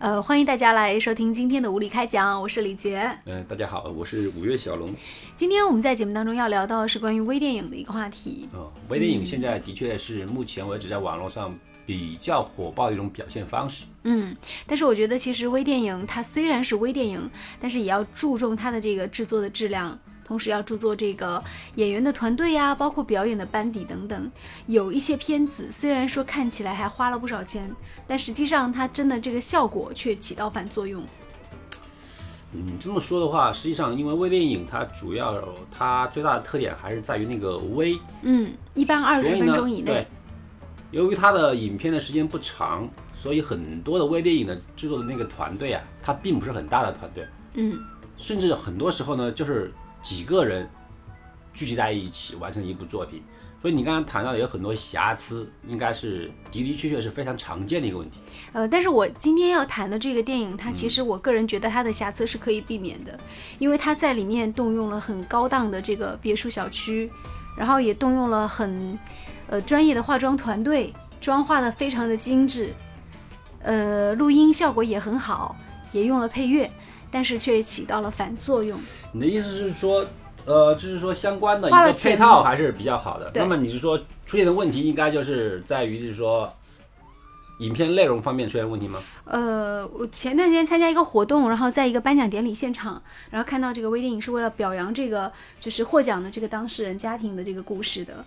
呃，欢迎大家来收听今天的无理开讲，我是李杰。嗯、大家好，我是五月小龙。今天我们在节目当中要聊到的是关于微电影的一个话题。哦，微电影现在的确是目前为止在网络上比较火爆的一种表现方式。嗯，但是我觉得其实微电影它虽然是微电影，但是也要注重它的这个制作的质量，同时要注重这个演员的团队呀，包括表演的班底等等。有一些片子虽然说看起来还花了不少钱，但实际上它真的这个效果却起到反作用。嗯，这么说的话，实际上因为微电影它主要它最大的特点还是在于那个微，嗯，一般二十分钟以内对。由于它的影片的时间不长，所以很多的微电影的制作的那个团队啊，它并不是很大的团队，嗯甚至很多时候呢，就是几个人聚集在一起完成一部作品。所以你刚刚谈到的有很多瑕疵，应该是的的确确是非常常见的一个问题。呃，但是我今天要谈的这个电影，它其实我个人觉得它的瑕疵是可以避免的，因为它在里面动用了很高档的这个别墅小区，然后也动用了很呃专业的化妆团队，妆化的非常的精致，呃，录音效果也很好，也用了配乐，但是却起到了反作用。你的意思是说，呃，就是说相关的一个配套还是比较好的。那么你是说出现的问题应该就是在于就是说，影片内容方面出现问题吗？呃，我前段时间参加一个活动，然后在一个颁奖典礼现场，然后看到这个微电影是为了表扬这个就是获奖的这个当事人家庭的这个故事的。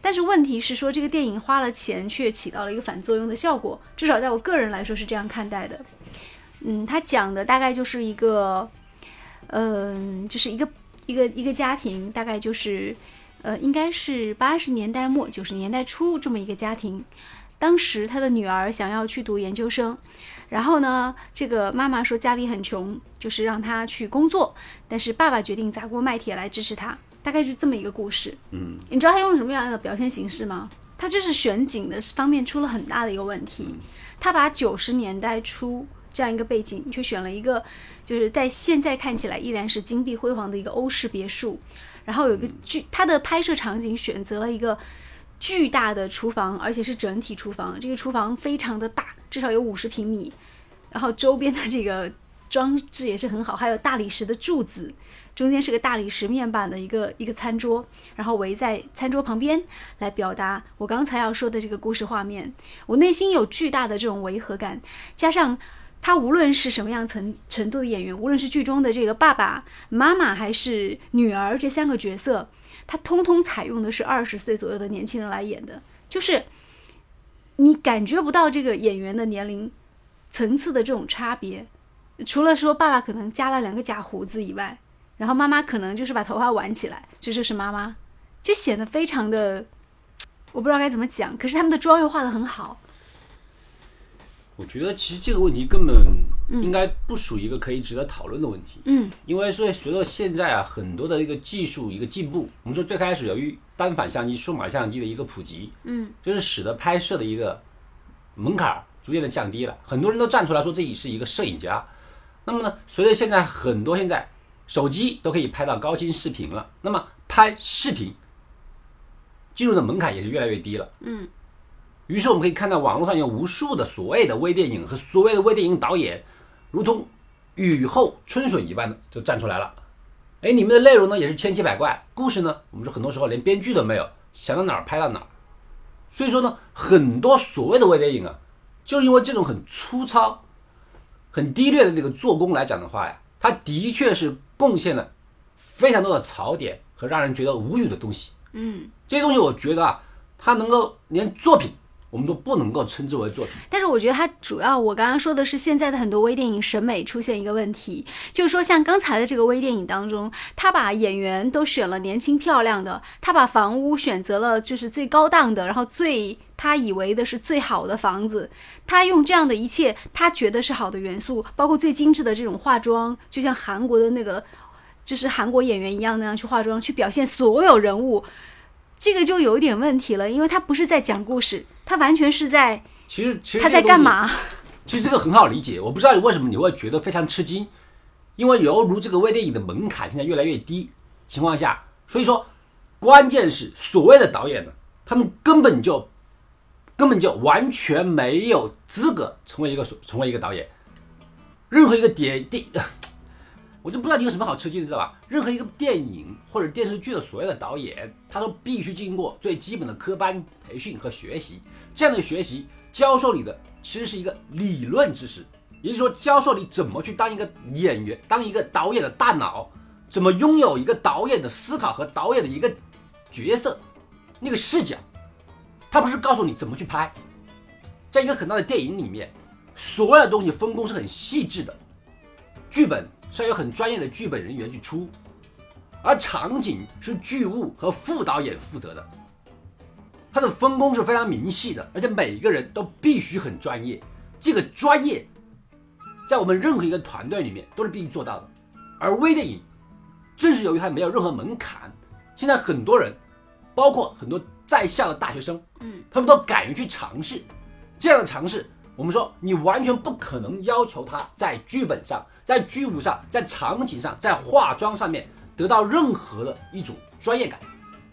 但是问题是说，这个电影花了钱却起到了一个反作用的效果，至少在我个人来说是这样看待的。嗯，他讲的大概就是一个，嗯、就是一个一个一个家庭，大概就是，呃，应该是八十年代末九十年代初这么一个家庭。当时他的女儿想要去读研究生，然后呢，这个妈妈说家里很穷，就是让她去工作，但是爸爸决定砸锅卖铁来支持她，大概是这么一个故事。嗯，你知道他用什么样的表现形式吗？他就是选景的方面出了很大的一个问题，他把九十年代初这样一个背景，却选了一个就是在现在看起来依然是金碧辉煌的一个欧式别墅，然后有一个巨，它的拍摄场景选择了一个巨大的厨房，而且是整体厨房，这个厨房非常的大，至少有五十平米，然后周边的这个装置也是很好，还有大理石的柱子，中间是个大理石面板的一个一个餐桌，然后围在餐桌旁边来表达我刚才要说的这个故事画面。我内心有巨大的这种违和感，加上他无论是什么样层程度的演员，无论是剧中的这个爸爸妈妈还是女儿这三个角色，他通通采用的是二十岁左右的年轻人来演的，就是你感觉不到这个演员的年龄层次的这种差别。除了说爸爸可能加了两个假胡子以外，然后妈妈可能就是把头发挽起来，这就是妈妈，就显得非常的，我不知道该怎么讲。可是他们的妆又画得很好，我觉得其实这个问题根本应该不属于一个可以值得讨论的问题。嗯因为所以随着现在啊很多的一个技术一个进步，我们说最开始由于单反相机、数码相机的一个普及，嗯，就是使得拍摄的一个门槛儿逐渐的降低了，很多人都站出来说自己是一个摄影家。那么呢，随着现在很多现在手机都可以拍到高清视频了，那么拍视频进入的门槛也是越来越低了。嗯，于是我们可以看到网络上有无数的所谓的微电影和所谓的微电影导演，如同雨后春笋一般的就站出来了。哎，里面的内容呢也是千奇百怪，故事呢，我们说很多时候连编剧都没有，想到哪儿拍到哪儿。所以说呢，很多所谓的微电影啊，就是因为这种很粗糙、很低劣的这个做工来讲的话呀，它的确是贡献了非常多的槽点和让人觉得无语的东西。嗯，这些东西我觉得啊，它能够连作品我们都不能够称之为作品。但是我觉得它主要，我刚刚说的是现在的很多微电影审美出现一个问题，就是说像刚才的这个微电影当中，他把演员都选了年轻漂亮的，他把房屋选择了就是最高档的，然后最他以为的是最好的房子，他用这样的一切他觉得是好的元素，包括最精致的这种化妆，就像韩国的那个就是韩国演员一样那样去化妆，去表现所有人物。这个就有一点问题了，因为他不是在讲故事，他完全是在其实其实他？在干嘛？其实这个很好理解，我不知道为什么你会觉得非常吃惊，因为犹如这个微电影的门槛现在越来越低情况下，所以说关键是所谓的导演呢，他们根本就根本就完全没有资格成为一个成为一个导演。任何一个点电，我就不知道你有什么好吃惊的，知道吧？任何一个电影或者电视剧的所谓的导演，他都必须经过最基本的科班培训和学习。这样的学习教授你的其实是一个理论知识，也就是说教授你怎么去当一个演员，当一个导演的大脑，怎么拥有一个导演的思考和导演的一个角色那个视角。他不是告诉你怎么去拍，在一个很大的电影里面，所有的东西分工是很细致的，剧本是要有很专业的剧本人员去出，而场景是剧务和副导演负责的，他的分工是非常明细的，而且每一个人都必须很专业。这个专业，在我们任何一个团队里面都是必须做到的。而微电影，正是由于它没有任何门槛，现在很多人，包括很多。在校的大学生，嗯，他们都敢于去尝试这样的尝试。我们说，你完全不可能要求他在剧本上、在剧务上、在场景上、在化妆上面得到任何的一种专业感。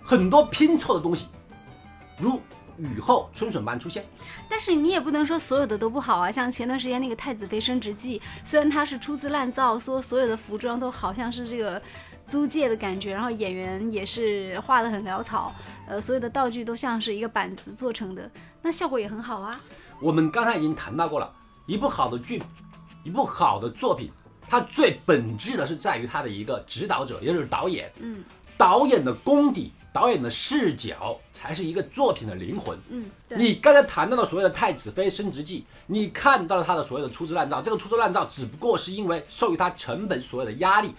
很多拼凑的东西，如雨后春笋般出现。但是你也不能说所有的都不好啊。像前段时间那个《太子妃升职记》，虽然它是出自滥造，说所有的服装都好像是这个。租借的感觉，然后演员也是画的很潦草，呃，所有的道具都像是一个板子做成的，那效果也很好啊。我们刚才已经谈到过了，一部好的剧，一部好的作品，它最本质的是在于它的一个指导者，也就是导演。嗯，导演的功底，导演的视角，才是一个作品的灵魂。嗯，你刚才谈到的所谓的《太子妃升职记》，你看到了它的所谓的粗制滥造，这个粗制滥造只不过是因为受于它成本所有的压力。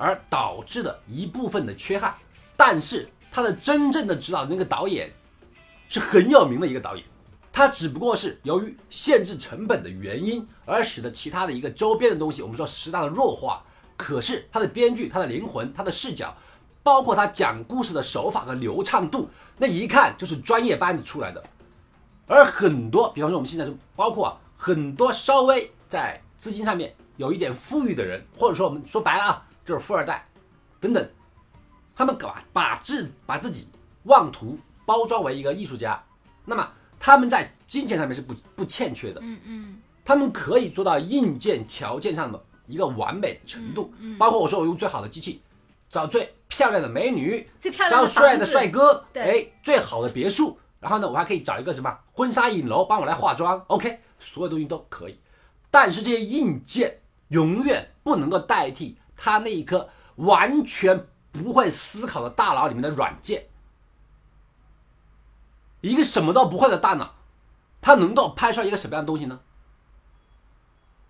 而导致的一部分的缺憾，但是他的真正的指导的那个导演是很有名的一个导演，他只不过是由于限制成本的原因，而使得其他的一个周边的东西，我们说适当的弱化。可是他的编剧、他的灵魂、他的视角，包括他讲故事的手法和流畅度，那一看就是专业班子出来的。而很多，比方说我们现在是包括啊，很多稍微在资金上面有一点富裕的人，或者说我们说白了啊。就是富二代，等等，他们把把自把自己妄图包装为一个艺术家，那么他们在金钱上面是不不欠缺的，嗯嗯，他们可以做到硬件条件上的一个完美程度，包括我说我用最好的机器，找最漂亮的美女，最漂亮的帅的帅哥，哎，最好的别墅，然后呢，我还可以找一个什么婚纱影楼帮我来化妆，OK，所有东西都可以，但是这些硬件永远不能够代替。他那一颗完全不会思考的大脑里面的软件，一个什么都不会的大脑，它能够拍出来一个什么样的东西呢？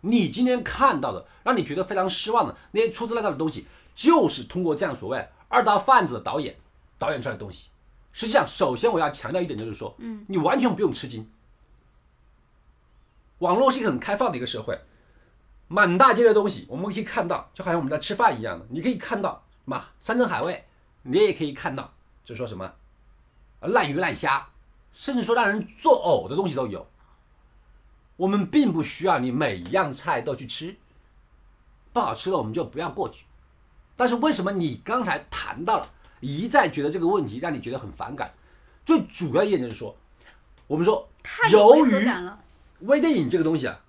你今天看到的，让你觉得非常失望的那些粗制滥造的东西，就是通过这样所谓二道贩子的导演导演出来的东西。实际上，首先我要强调一点，就是说，嗯，你完全不用吃惊。网络是一个很开放的一个社会。满大街的东西，我们可以看到，就好像我们在吃饭一样的。你可以看到什么山珍海味，你也可以看到，就说什么烂鱼烂虾，甚至说让人作呕的东西都有。我们并不需要你每一样菜都去吃，不好吃的我们就不要过去。但是为什么你刚才谈到了，一再觉得这个问题让你觉得很反感？最主要一点就是说，我们说由于微电影这个东西啊。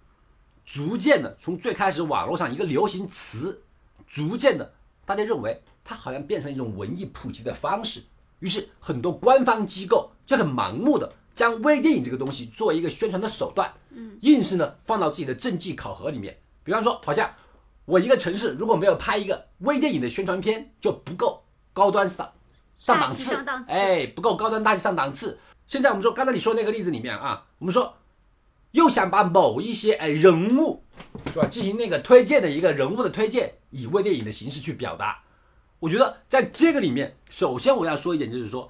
逐渐的，从最开始网络上一个流行词，逐渐的，大家认为它好像变成一种文艺普及的方式，于是很多官方机构就很盲目的将微电影这个东西作为一个宣传的手段，嗯，硬是呢放到自己的政绩考核里面。比方说，好像我一个城市如果没有拍一个微电影的宣传片，就不够高端上上档次，哎，不够高端大气上档次。现在我们说刚才你说那个例子里面啊，我们说。又想把某一些哎人物是吧进行那个推荐的一个人物的推荐，以微电影的形式去表达。我觉得在这个里面，首先我要说一点，就是说，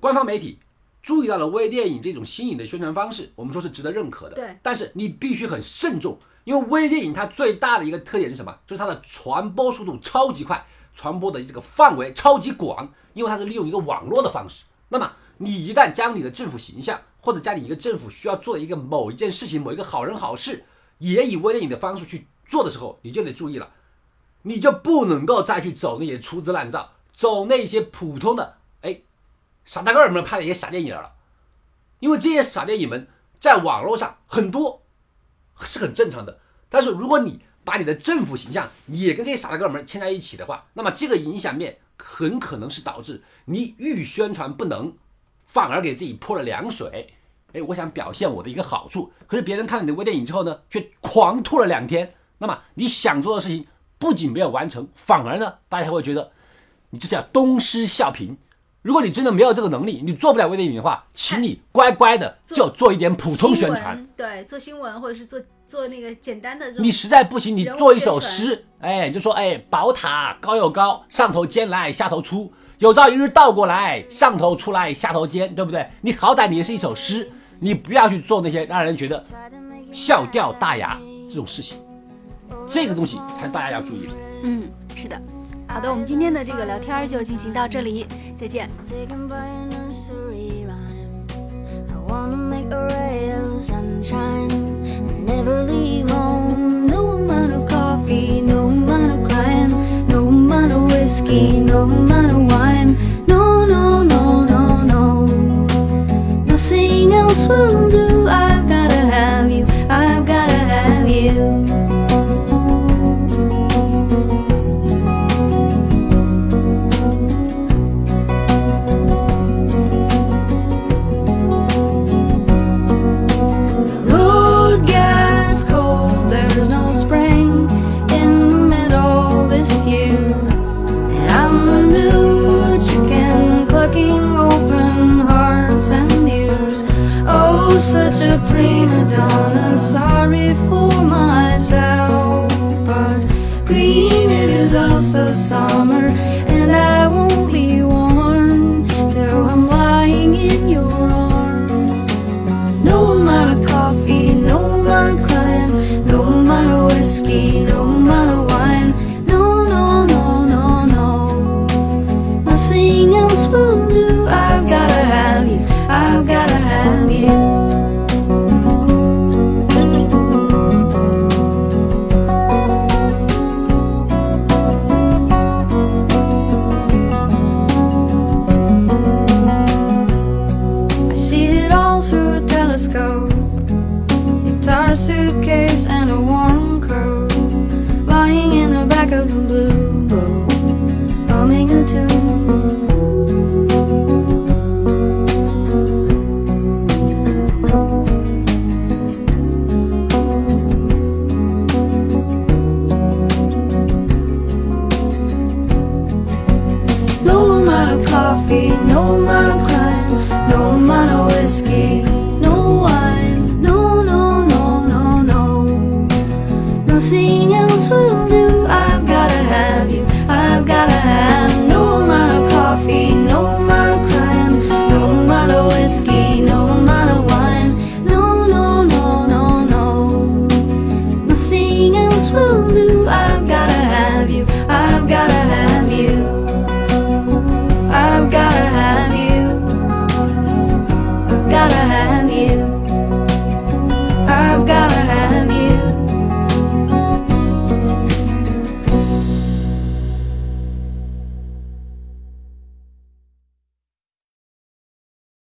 官方媒体注意到了微电影这种新颖的宣传方式，我们说是值得认可的。对。但是你必须很慎重，因为微电影它最大的一个特点是什么？就是它的传播速度超级快，传播的这个范围超级广，因为它是利用一个网络的方式。那么你一旦将你的政府形象，或者将你一个政府需要做的一个某一件事情，某一个好人好事，也以微电影的方式去做的时候，你就得注意了，你就不能够再去走那些粗制滥造，走那些普通的哎傻大个儿们拍的一些傻电影了，因为这些傻电影们在网络上很多是很正常的，但是如果你把你的政府形象也跟这些傻大个儿们牵在一起的话，那么这个影响面很可能是导致你愈宣传不能，反而给自己泼了凉水。哎，我想表现我的一个好处，可是别人看了你的微电影之后呢，却狂吐了两天。那么你想做的事情不仅没有完成，反而呢，大家会觉得你这叫东施效颦。如果你真的没有这个能力，你做不了微电影的话，请你乖乖的就做一点普通宣传，对，做新闻或者是做做那个简单的这种。你实在不行，你做一首诗，哎，就说哎，宝塔高又高，上头尖来下头粗，有朝一日倒过来，上头出来下头尖，对不对？你好歹你也是一首诗，你不要去做那些让人觉得笑掉大牙这种事情，这个东西才是大家要注意的。嗯，是的。好的，我们今天的这个聊天就进行到这里，再见。nothing else